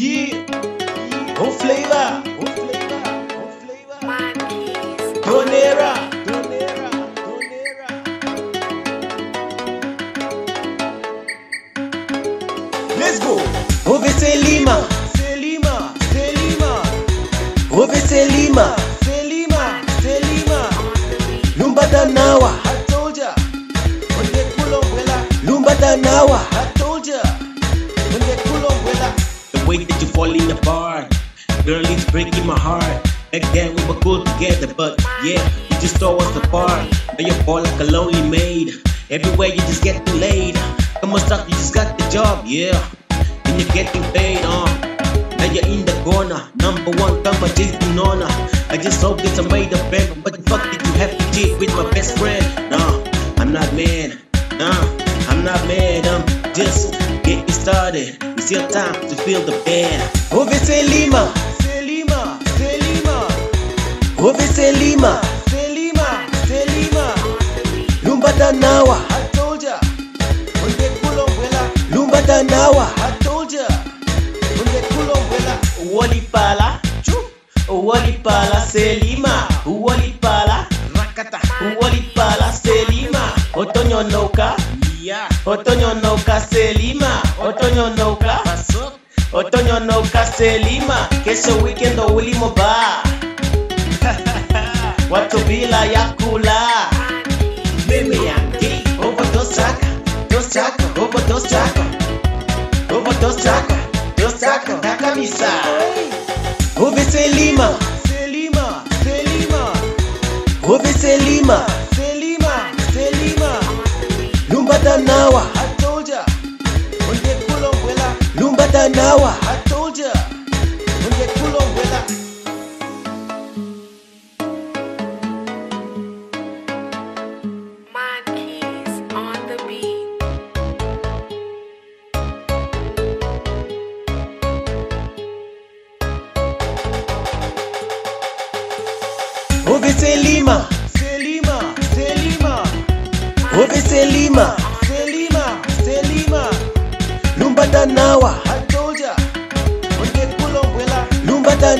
Yeah. Oh flavor. Oh flavor. Oh flavor. Donera. Donera. Donera. Let's go. Ove Selima. Selima. Selima. Ove Selima. Selima. Selima. Lumbata nawa. I told ya. Lumbata nawa. Way that you fall in apart, girl, it's breaking my heart. Then we were cool together, but yeah, you just tore us apart. Now you fall like a lonely maid. Everywhere you just get laid. Come on, stop, you just got the job, yeah. And you're getting paid, uh. Now you're in the corner, number one, come on, chasing on I just hope that I made a friend, but the fuck did you have to cheat with my best friend? No, started. It's your time to feel the band. Ove Selima. Selima. Selima. Ove Selima. Selima. Selima. Lumbata nawa. I told ya. Onde kulongwela. Lumbata nawa. I told ya. Onde kulongwela. Walipala, Walipala Selima, Walipala, Rakata. otonyonoka selima otonyonoka otonyonoka selima kesho wikendo ulimo ba watu bila ya kula mimi yangi ovotosaka tosaka ovotosaka ovotosaka tosaka takamisa uviselima nawa. I told ya. Onde kulongwela. Lumbata nawa. I told ya. Onde the beat. Ove Selima. Selima. Selima. Ove Selima. lumbata nawa. lumbata